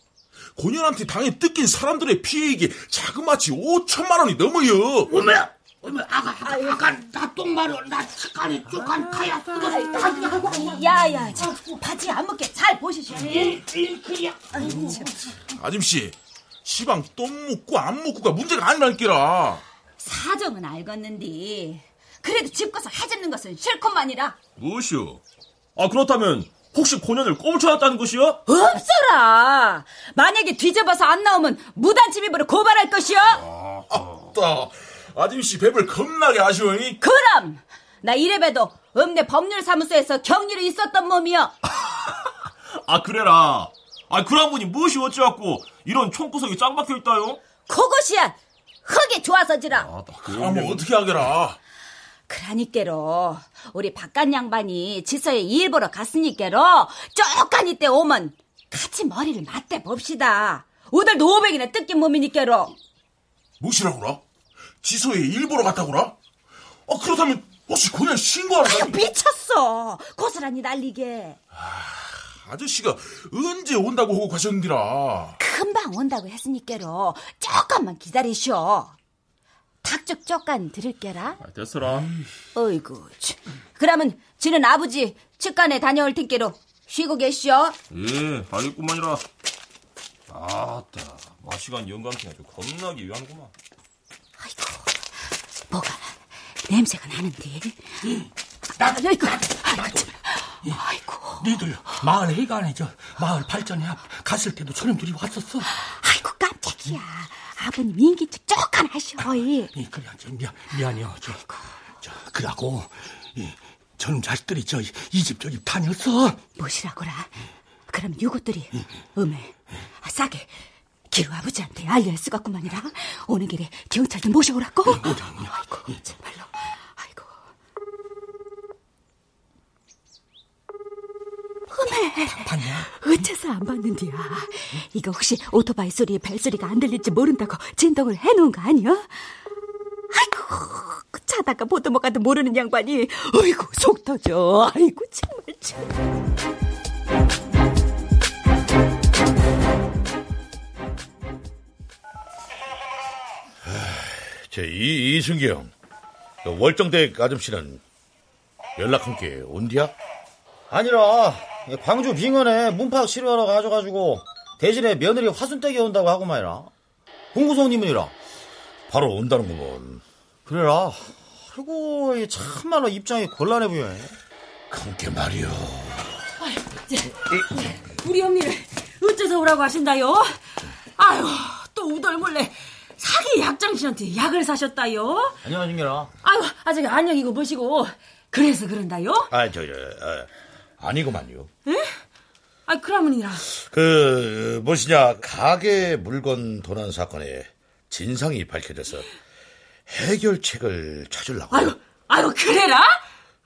고년한테 당해 뜯긴 사람들의 피해액이 자그마치 5천만 원이 넘어요 어메, 어메, 아가, 아가, 아가, 나똥 마려. 나 치간에 쪽간 가야 쓰고. 야야 참, 바지 안 먹게 잘 보시죠 참. 아짐씨 시방 똥 묻고 안 묻고가 문제가 아니랄게라 사정은 알겠는데 그래도 집구석 해집는 것은 싫건만이라 무엇이오? 아, 그렇다면, 혹시 고년을 꼬물쳐놨다는 것이요? 없어라 만약에 뒤집어서 안 나오면 무단 침입으로 고발할 것이요 아따 아짐씨 뱀을 겁나게 아쉬워니 그럼 나 이래봬도 읍내 법률사무소에서 격리로 있었던 몸이여 [LAUGHS] 아, 그래라. 아, 그런 분이 무엇이 어찌갖고 이런 총구석이 짱 박혀 있다요? 그것이야 흙이 좋아서지라 아, 그러면 어떻게 하게라? 그러니께로 우리 바깥 양반이 지서에 일 보러 갔으니께로 쪼까니 때 오면 같이 머리를 맞대 봅시다 오늘도 500이나 뜯긴 몸이니께로 무엇이라고라? 지소에 일 보러 갔다고라? 어, 그렇다면 혹시 신고하러 아유 가 미쳤어 고스란히 날리게 아저씨가 언제 온다고 하고 가셨는디라. 금방 온다고 했으니께로 조금만 기다리시오 닭죽 쪼깐 드릴게라 아, 됐어라. 어이구 참. 그러면 지는 아버지 측간에 다녀올 테께로 쉬고 계시오 예, 알겠구만이라. 아따, 마시간 영감탱이 아주 겁나게 유하는구만. 뭐가 냄새가 나는데 나, 아이고 아이고 아이고. 니들 마을 해관에 저 마을 발전에 앞 갔을 때도 손님들이 왔었어. 아이고 깜짝이야 아버님 인기척 하셔 이. 이 그래 저 미안 미안해요 저, 저 그러고 이 저놈 자식들이 저 이 집 저 집 다녔어. 뭐시라고라. 그럼 요것들이 음에 아, 싸게 기루 아버지한테 알려야 쓰겠구만이라 오는 길에 경찰 좀 모셔오라고? 아이고 정말로 아이고 어메 봤냐? 어째서 안 봤는디야 이거 혹시 오토바이 소리에 벨소리가 안 들릴지 모른다고 진동을 해놓은 거 아니야? 아이고 자다가 보도 못 가도 모르는 양반이 어이구 속 터져 아이고 정말 참제 이, 이순경, 그 월정댁 아줌씨는 연락 함께 온디야? 아니라 광주 빙원에 문팍 치료하러 가져가지고 대신에 며느리 화순댁에 온다고 하고 말이라 공구성님은이라 바로 온다는 거면 그래라 아이고 이 참말로 입장이 곤란해 보여 함께 말이오. 우리 언니를 어째서 오라고 하신다요? 아유, 또 우덜몰래 사기 약장씨한테 약을 사셨다요? 안녕하십니까 아유, 아직 안녕이고 뭐시고 그래서 그런다요? 아, 저, 저, 아, 아니구만요. 아, 그러면이라 그, 무엇이냐, 가게 물건 도난 사건에 진상이 밝혀져서 해결책을 찾으려고. 아유, 아유, 그래라?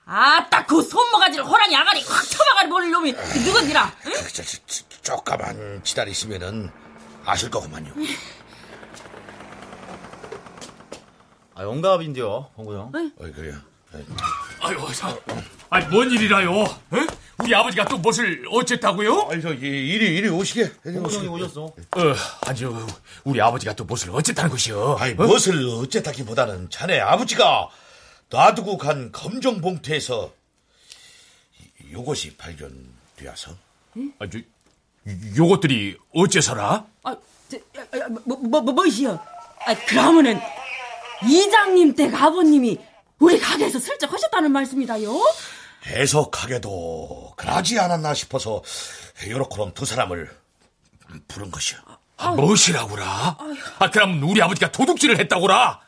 아따, 그 손모가지를 호랑이 아가리 확 쳐박아리 버릴 놈이 누군디라? 응? 그, 저, 저, 저, 조금만 기다리시면은 아실 거구만요. 아 영갑인데요 공구성 어이, 그래요. 아유, 자, 아니, 뭔 일이라요? 에? 우리 아버지가 또 무엇을 어쨌다고요? 아니, 저, 이- 이리, 이리 오시게. 공구성이 오셨어 어, 아니요, 우리 아버지가 또 무엇을 어쨌다는 것이요? 아니, 무엇을 어쨌다기보다는 자네 아버지가 놔두고 간 검정 봉투에서 이- 요것이 발견되어서. 아, 저, 요것들이 어째서라? 아, 저, 야, 야, 뭐, 뭐, 뭐, 뭐시여? 아, 그러면은 이장님 댁 아버님이 우리 가게에서 슬쩍 하셨다는 말씀이다요? 해석하게도 그러지 않았나 싶어서 요렇게럼 두 사람을 부른 것이요. 아, 무엇이라고라? 아, 그럼 우리 아버지가 도둑질을 했다고라?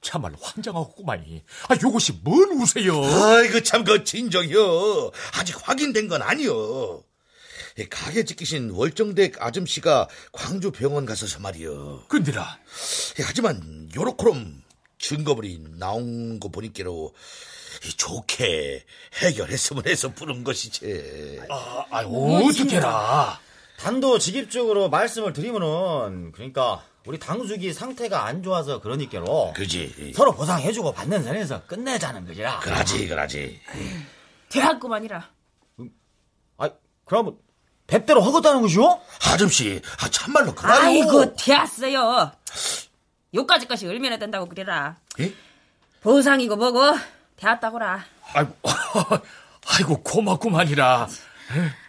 참말로 환장하겠구만이. 아, 요것이 뭔 우세요? 아이고 참 그 진정이요. 아직 확인된 건 아니요. 이 가게 지키신 월정댁 아줌씨가 광주 병원 가서서 말이요. 근데라, 예, 하지만 요렇게럼 증거물이 나온 거 보니께로 이 좋게 해결했으면 해서 부른 것이지. 아, 아 어떡해라. 단도직입적으로 말씀을 드리면은 그러니까 우리 당숙이 상태가 안 좋아서 그러니까로 그지. 서로 보상해주고 받는 선에서 끝내자는 거지라 그러지, 그러지. 대학구만이라. 아 그러면 뵙대로 허겄다는 것이오? 아줌씨, 아, 참말로 그래요. 아이고, 되었어요. 요까지 것이 얼마나 된다고 그래라. 예? 보상이고 뭐고, 되었다고라. 아이고, [LAUGHS] 아이고, 고맙구만이라.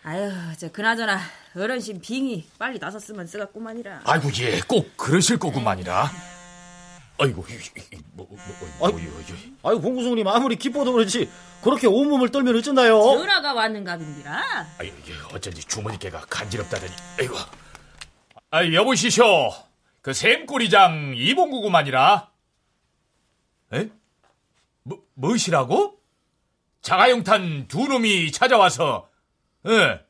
아유, 저, 그나저나, 어른신 빙이 빨리 나섰으면 쓰겠구만이라. 아이고, 예, 꼭 그러실 거구만이라. 아이고, 이- 뭐, 뭐, 뭐, 아이. 뭐, 이거, 이거. 아유 공구성님 아무리 기뻐도 그렇지 그렇게 온몸을 떨면 어쩐다요? 전화가 왔는갑인디라. 아이, 이게 어쩐지 주머니께가 간지럽다더니, 아이고. 아, 여보시쇼. 그 샘꼬리장 이봉구구만이라. 에? 뭐, 무엇이라고? 자가용탄 두 놈이 찾아와서, 예.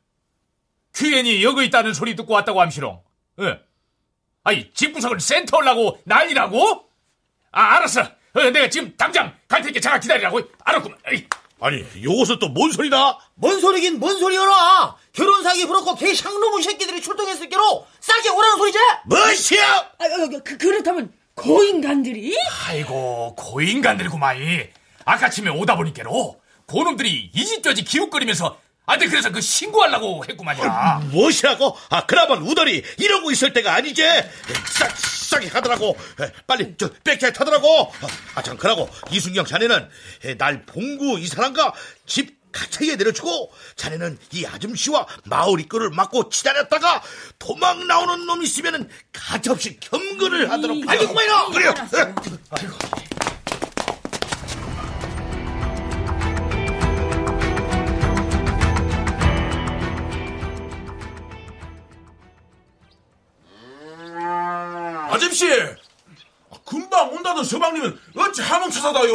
큐엔이 여기 있다는 소리 듣고 왔다고 함시롱. 예. 아니, 집구석을 센터 올라고 난리라고? 아, 알았어. 어, 내가 지금 당장 갈 테니까 잠깐 기다리라고. 알았구만. 에이. 아니, 요것은 또 뭔 소리다? 뭔 소리긴 뭔 소리여라 결혼 사기 부럽고 개 샹놈의 새끼들이 출동했을 게로 싸게 오라는 소리지 뭐시여? 아, 아, 그, 그렇다면 고인간들이? 아이고, 고인간들구마이. 아까 침에 오다 보니께로 고놈들이 이집저집 기웃거리면서 아들 그래서 그 신고하려고 했구만이야. 무엇이라고? 아, 그나마 우덜이 이러고 있을 때가 아니지. 싹, 하더라고. 에, 빨리, 저, 빽빽 타더라고. 아, 참, 그러고, 이순경 자네는 에, 날 봉구 이 사람과 집 가차에 내려주고, 자네는 이 아줌씨와 마을 입구를 막고 치다녔다가 도망 나오는 놈 있으면은 가차없이 겸근을 하도록 알겠구만요. 그래요. 에. 아줌씨! 금방 온다던 서방님은 어찌 하문 찾아다요?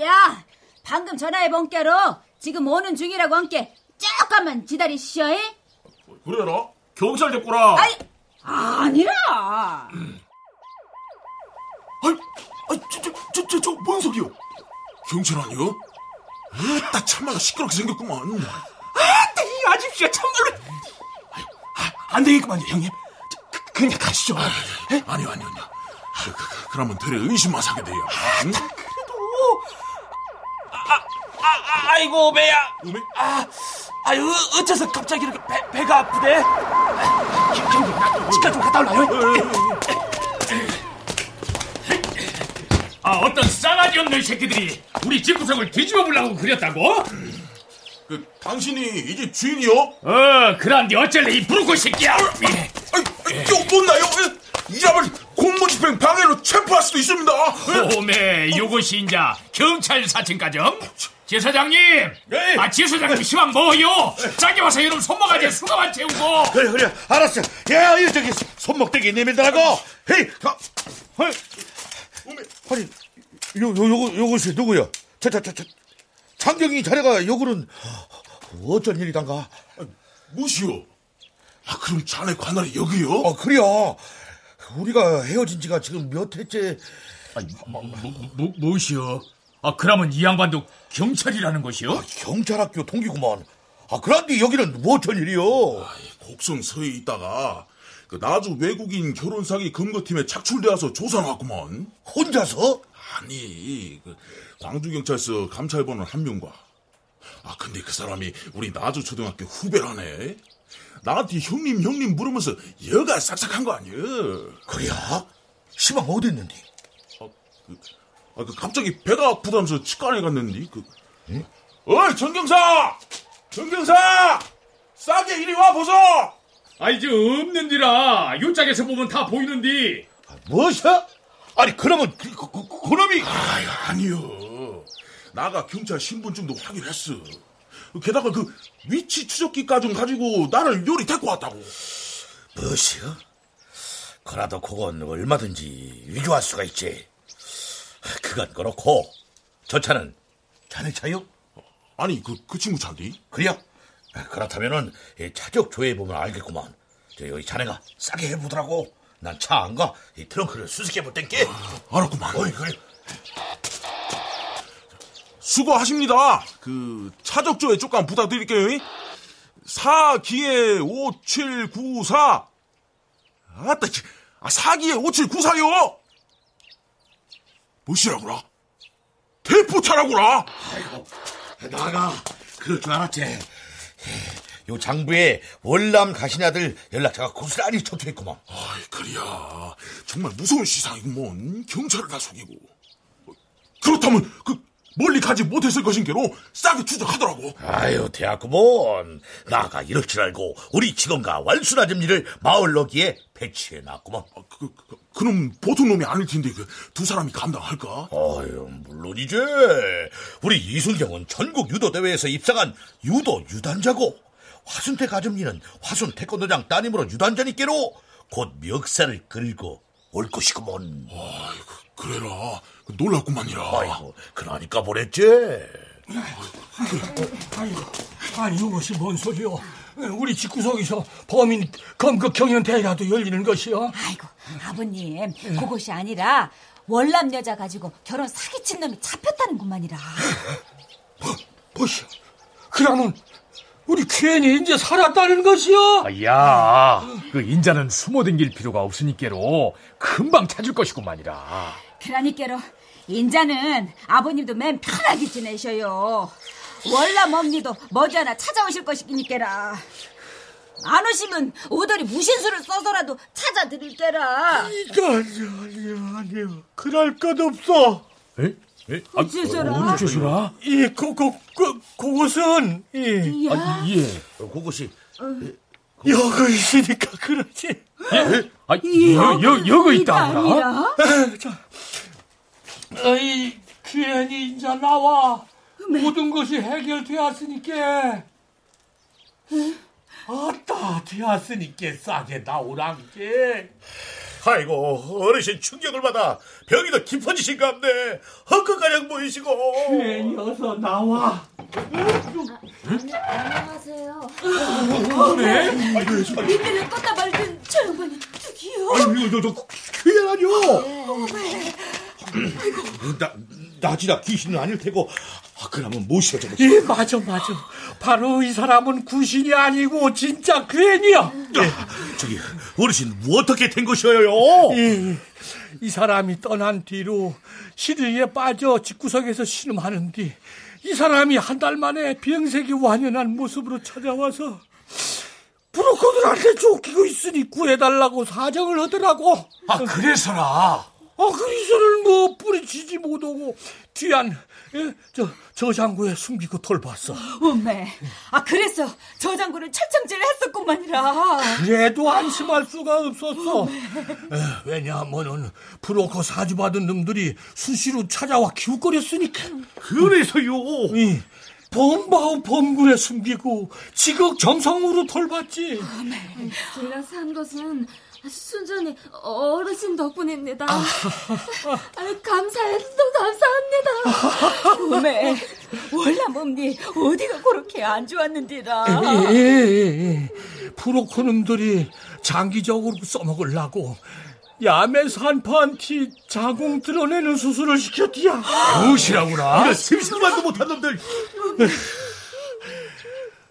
야, 방금 전화해 본께로 지금 오는 중이라고 함께 조금만 기다리시오. 그래라? 경찰 됐구나. 아이, 아니라. [CLEARS THROAT] 아이, 아이, 저, 저, 저, 저, 저, 뭔 소리요? 경찰 아니요? 아따, 참말로 시끄럽게 생겼구만. 아따, 이 아줌씨가 참말로. 아유, 아, 안 되겠구만요, 형님. 저, 그, 그냥 가시죠. 아니요, 아니요, 아니요. 그, 그, 그 러면 되레 의심만 사게 돼요. 응? 그래도. 아, 아, 아, 아이고, 배야. 아, 아유, 어째서 갑자기 이렇게 배, 배가 아프대? 아, 형님, 나 치과 좀 갔다 올라요. 아, 어떤 싸가지 없는 새끼들이 우리 집구석을 뒤집어 보려고 그렸다고? 그, 당신이 이 집 주인이요? 어, 그란디 어쩔래, 이 부르고 새끼야. 아이, 아이, 저, 못나요? 이 잡을 공무집행 방해로 체포할 수도 있습니다. 오메, 요것이 인자 경찰 사칭가정? 지사장님! 네. 아, 지사장님 시방 뭐요? 짜게 와서 이놈 손모가지에 수갑만 채우고! 그래, 그래, 알았어. 야, 이 저기, 손목대기 내밀더라고. 헤이, 가, 헤이. 아니, 요, 요, 요거, 요것이 누구야? 저, 저, 저, 저, 장경이 자네가 요거는 어쩐 일이단가? 무시오. 아, 그럼 자네 관할이 여기요? 어, 그래야. 우리가 헤어진 지가 지금 몇 해째. 뭐, 뭐, 무엇이요? 아, 그러면 이 양반도 경찰이라는 것이요? 경찰학교 동기구만. 아, 그런데 여기는 뭐 어쩐 일이요? 곡성 서에 있다가 그 나주 외국인 결혼 사기 검거팀에 착출되어서 조사 나왔구만. 혼자서? 아니, 그 광주 경찰서 감찰반원 한 명과. 아, 근데 그 사람이 우리 나주 초등학교 후배라네. 나한테 형님 형님 물으면서 여가 싹싹한 거 아니여. 그래야? 시방 어디 있는데? 아, 그 갑자기 배가 아프다면서 치과에 갔는데 그. 어이 정경사, 정경사, 싸게 이리 와 보소. 아, 이제 없는디라. 요짝에서 보면 다 보이는디. 무엇이야? 아니, 그러면 그, 그, 그, 그 놈이. 아이, 아니요. 나가 경찰 신분증도 확인했어. 게다가 그 위치 추적기까지 가지고 나를 요리 데리고 왔다고. 무엇이요? 그라도 그건 얼마든지 위조할 수가 있지. 그건 그렇고, 저 차는 자네 차요? 아니, 그, 그 친구 차인데? 그래요? 그렇다면은 이 차적 조회해 보면 알겠구만. 저 여기 자네가 싸게 해보더라고. 난 차 안 가. 이 트렁크를 수색해 볼 땐게. 알았구만. 어이, 그래. 수고하십니다. 그, 차적조회 조금 부탁드릴게요. 4기에 5794. 아따, 아, 4기에 5794요! 뭐시라구나? 대포차라구나! 아이고, 나가. 그럴 줄 알았지. 요 장부에 월남 가신 아들 연락처가 고스란히 적혀있구만. 아이, 그래야. 정말 무서운 시상이구먼. 경찰을 다 속이고. 그렇다면, 그, 멀리 가지 못했을 것인게로 싸게 추적하더라고. 아유, 대학구먼. 나가 이럴 줄 알고 우리 직원과 완순 아줌니를 마을 너기에 배치해놨구먼. 아, 그, 그, 그럼 보통 놈이 아닐 텐데, 그, 두 사람이 감당할까? 아유, 물론이지. 우리 이순경은 전국 유도 대회에서 입상한 유도 유단자고, 화순태 가점리는 화순 태권도장 따님으로 유단자니께로 곧 멱살을 끌고 올 것이구먼. 아이고, 그래라. 놀랍구만이라. 아이고, 그러니까 보냈지. 아니 이것이 뭔 소리요? 우리 집구석에서 범인 검거 경연 대회라도 열리는 것이요? 아이고 아버님 그것이 아니라 월남 여자 가지고 결혼 사기친 놈이 잡혔다는 것만이라. 보시오. 그러면 우리 괜히 이제 살았다는 것이요? 아, 야, 그 인자는 숨어 댕길 필요가 없으니께로 금방 찾을 것이구만이라. 그러니께로 인자는 아버님도 맨 편하게 지내셔요. 월남 엄니도 머지않아 찾아오실 것이니께라. 안 오시면 오더리 무신수를 써서라도 찾아드릴게라. 이거 아니요, 아니요, 아니요. 그럴 것 없어. 에? 에? 아, 어째서라? 어째서라? 이, 그, 그, 그, 그것은, 이. 아, 예. 그것이. 여기 있으니까 그러지. 예? 아, 여, 여, 여기 있다구나. 자, 어이, 괜히 이제 나와. 모든 것이 해결되었으니까. 아따, 되었으니까 싸게 나오란 게. 아이고 어르신 충격을 받아 병이 더 깊어지신 갑네 헛것가량 보이시고 괜히 어서 나와. 안녕하세요. 그래? 민들레 껐다 말든 저 양반이 누구요? 아유 저, 저 귀한 아니요 나, 나지라 귀신은 아닐 테고 아, 그러면 무엇이여 저거 예, 맞아, 맞아. 바로 이 사람은 구신이 아니고 진짜 괜히야. 예, 저기 어르신 뭐 어떻게 된 것이어요? 이, 이 사람이 떠난 뒤로 시리에 빠져 집구석에서 신음하는 뒤 이 사람이 한 달 만에 병색이 완연한 모습으로 찾아와서 브로커들한테 쫓기고 있으니 구해달라고 사정을 하더라고. 아, 그래서라. 아, 그리서는 뭐 뿌리치지 못하고 뒤안 예? 저 저장고에 숨기고 돌봤어. 어메, 아 그래서 저장고를 철청질을 했었구만이라. 그래도 안심할 수가 없었어. 에, 왜냐하면은 브로커 사주 받은 놈들이 수시로 찾아와 기웃거렸으니까. 그래서요. 이 범바우 범군에 숨기고 지극 정성으로 돌봤지. 제가 산 것은 순전히 어르신 덕분입니다. 아, 감사해도 감사합니다. 어메, 월남 엄니 어디가 그렇게 안 좋았는디라. 예, 예, 예. 브로커 놈들이 장기적으로 써먹으려고 야매 산파한티 자궁 드러내는 수술을 시켰디야. 무엇이라구나? 이런 심심만도 못한 놈들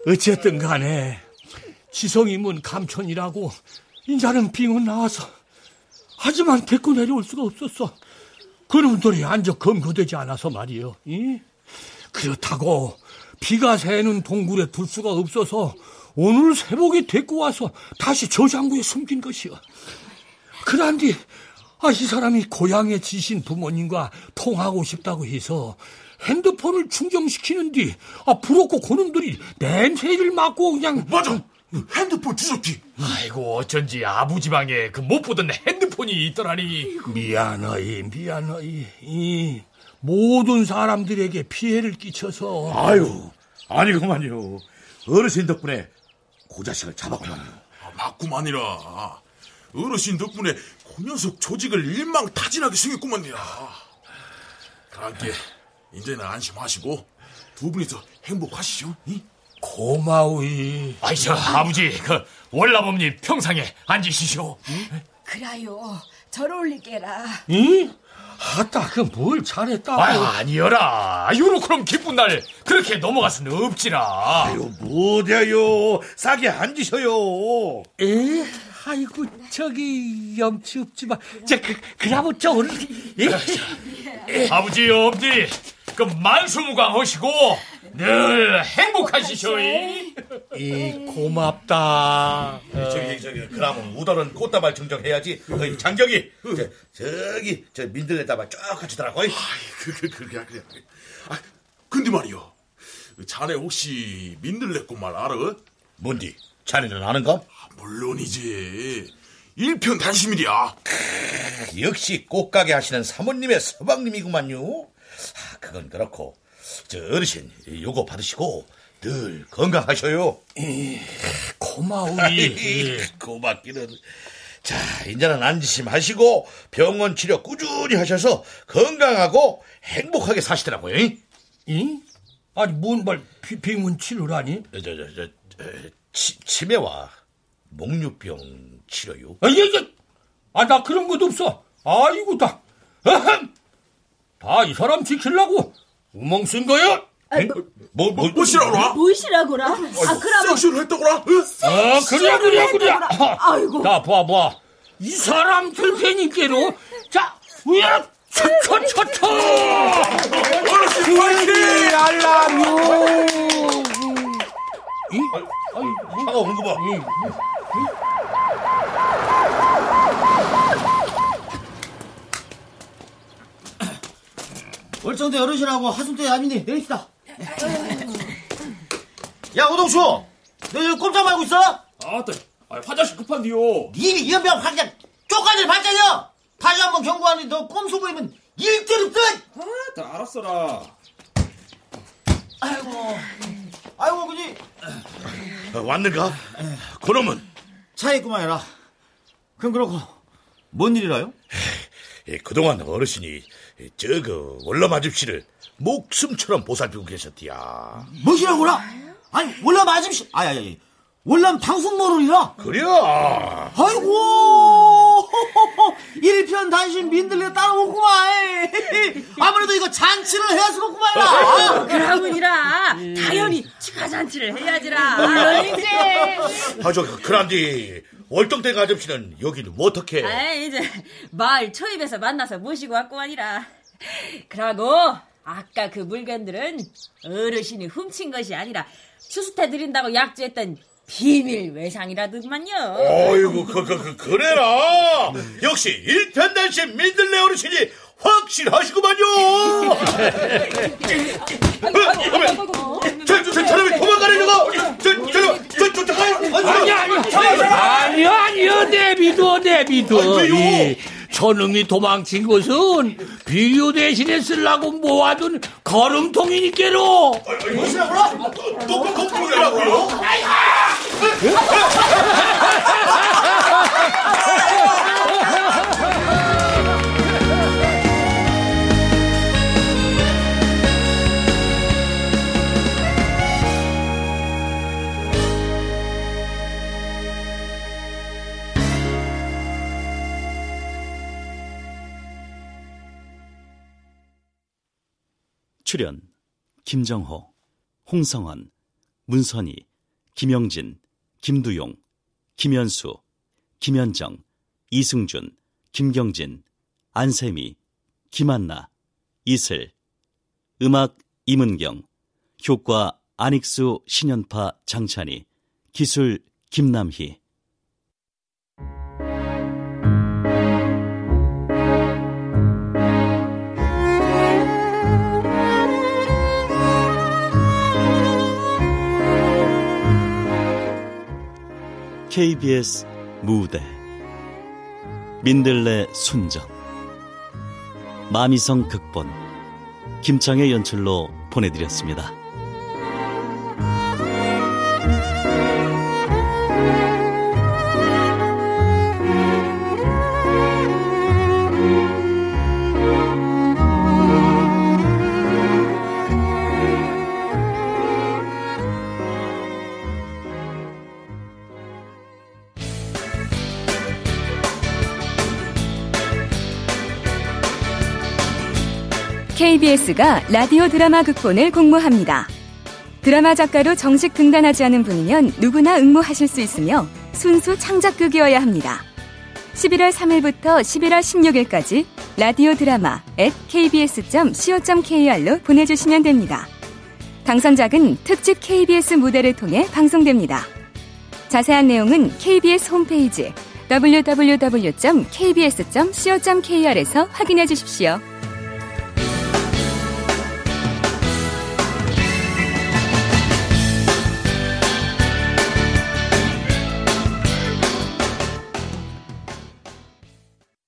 어쨌든 간에 지성임은 감천이라고 인자는 빙은 나와서 하지만 데리고 내려올 수가 없었어. 그놈들이 안적 검거되지 않아서 말이요. 이? 그렇다고 비가 새는 동굴에 둘 수가 없어서 오늘 새벽에 데리고 와서 다시 저장고에 숨긴 것이요. 그런 뒤 아, 이 사람이 고향에 지신 부모님과 통하고 싶다고 해서 핸드폰을 충전시키는 뒤, 아, 부럽고 고놈들이 냄새를 맡고 그냥. 맞아! 핸드폰 주셨지. 아이고 어쩐지 아버지 방에 그 못 보던 핸드폰이 있더라니. 미안하이, 미안하이. 이 모든 사람들에게 피해를 끼쳐서. 아유 아니구만요 어르신 덕분에 고자식을 잡았구만요 아, 맞구만이라. 어르신 덕분에 그 녀석 조직을 일망타진하게 생겼구만이라. 그랑께 이제는 안심하시고 두 분이서 행복하시죠. 이? 고마우이. 아이 저 아버지 그 월남엄니 평상에 앉으시쇼. 그라요, 절 올리게라. 이? 아따, 그 뭘 잘했다고. 아유 아니여라. 요로 그럼 기쁜 날 그렇게 넘어갈 수는 없지라. 아유 뭐대요 싸게 앉으셔요 에? 아이고, 저기, 염치 없지만. 저, 그, 그라고 저 오늘. 예? 아버지 엄지 그 만수무강 하시고 늘 행복하시쇼이. 이, 고맙다. 저기 저기 그러면 우덜은 꽃다발 증정해야지 어이, 장경이 저, 저기 저 민들레 다발 쭉 갖추더라고 어이. 그, 그, 그, 그래, 그래. 아, 근데 말이요. 자네 혹시 민들레 꽃말 알아? 뭔디 자네는 아는가? 아, 물론이지. 일편 단심이야. 역시 꽃가게 하시는 사모님의 서방님이구만요 아, 그건 그렇고 저 어르신 요거 받으시고 늘 건강하셔요 고마우이. [LAUGHS] 고맙기는 자 이제는 안심하시고 병원 치료 꾸준히 하셔서 건강하고 행복하게 사시더라고요 이? 이? 아니 뭔말 빙문 치료라니? 저, 저, 저, 저 치, 치매와 목류병 치료요. 아, 예, 예. 아, 나 그런 것도 없어. 아이고, 다. [LAUGHS] 다이 사람 지키려고 우멍 쓴 거야? 아, 뭐, 뭐, 뭐시라고라? 무엇이라고라? 아, 그럼. 섹시를 했다고라? 아, 그래, 그래, 그래. 아이고. 자, 봐, 봐. 이 사람 들테니께로. 자, 위에 차차차차! 어르신 파이팅! 알람요! 이? 차가 오는 거 봐. 월정대 어르신하고 하순대 야민이 내립시다. 야, 오동수! 너 여기 꼼짝 말고 있어? 아따, 아, 화장실 급한데요. 니 이연병 확장 쪼까지 발전이야! 다시 한번 경고하니 너 꼼수 보이면 일대로 뜨! 아따, 알았어라. 아이고, 아이고, 그지? 어, 왔는가? 그놈은 차에 있구만 해라. 그럼 그렇고, 뭔 일이라요? 예, 그동안 어르신이 저그 월남 아집씨를 목숨처럼 보살피고 계셨디야. 뭐시라고라? 아니, 월남 아줌씨, 아야, 야, 월남 방송모를이라? 그래. 아이고, [LAUGHS] 일편 단신 민들레 따라오구만. [LAUGHS] 아무래도 이거 잔치를 해야 쓰겠구만이라. 그러문이라 당연히 축하 잔치를 해야지라. 물론이지. 아, 저, 그란디, 월동댁 아저씨는 여기는 뭐 어떻게? 아 이제 마을 초입에서 만나서 모시고 왔구만이라. 그러고 아까 그 물건들은 어르신이 훔친 것이 아니라 추수태 드린다고 약주했던 비밀 외상이라더만요. 어이구, 그, 그, 그, 그래라! 역시, 일편단심 민들레 어르신이 확실하시구만요! 저, 저, 저, 저놈이 도망가는 저거! 저, 저, 저, 저, 저, 가요! 아니, 아니, 아니요, 아니요, 내비둬, 내비둬. 이 저놈이 도망친 것은 비료 대신에 쓰려고 모아둔 거름통이니께로. 뭐시라고라? 또, 또, 거품이라고요? 출연 김정호, 홍성원, 문선희, 김영진, 김두용, 김현수, 김현정, 이승준, 김경진, 안세미, 김한나, 이슬, 음악 이문경, 효과 안익수, 신연파, 장찬희, 기술 김남희 KBS 무대. 민들레 순정 마미성 극본. 김창의 연출로 보내드렸습니다. KBS가 라디오 드라마 극본을 공모합니다. 드라마 작가로 정식 등단하지 않은 분이면 누구나 응모하실 수 있으며 순수 창작극이어야 합니다. 11월 3일부터 11월 16일까지 라디오 드라마 at kbs.co.kr로 보내주시면 됩니다. 당선작은 특집 KBS 무대를 통해 방송됩니다. 자세한 내용은 KBS 홈페이지 www.kbs.co.kr에서 확인해 주십시오.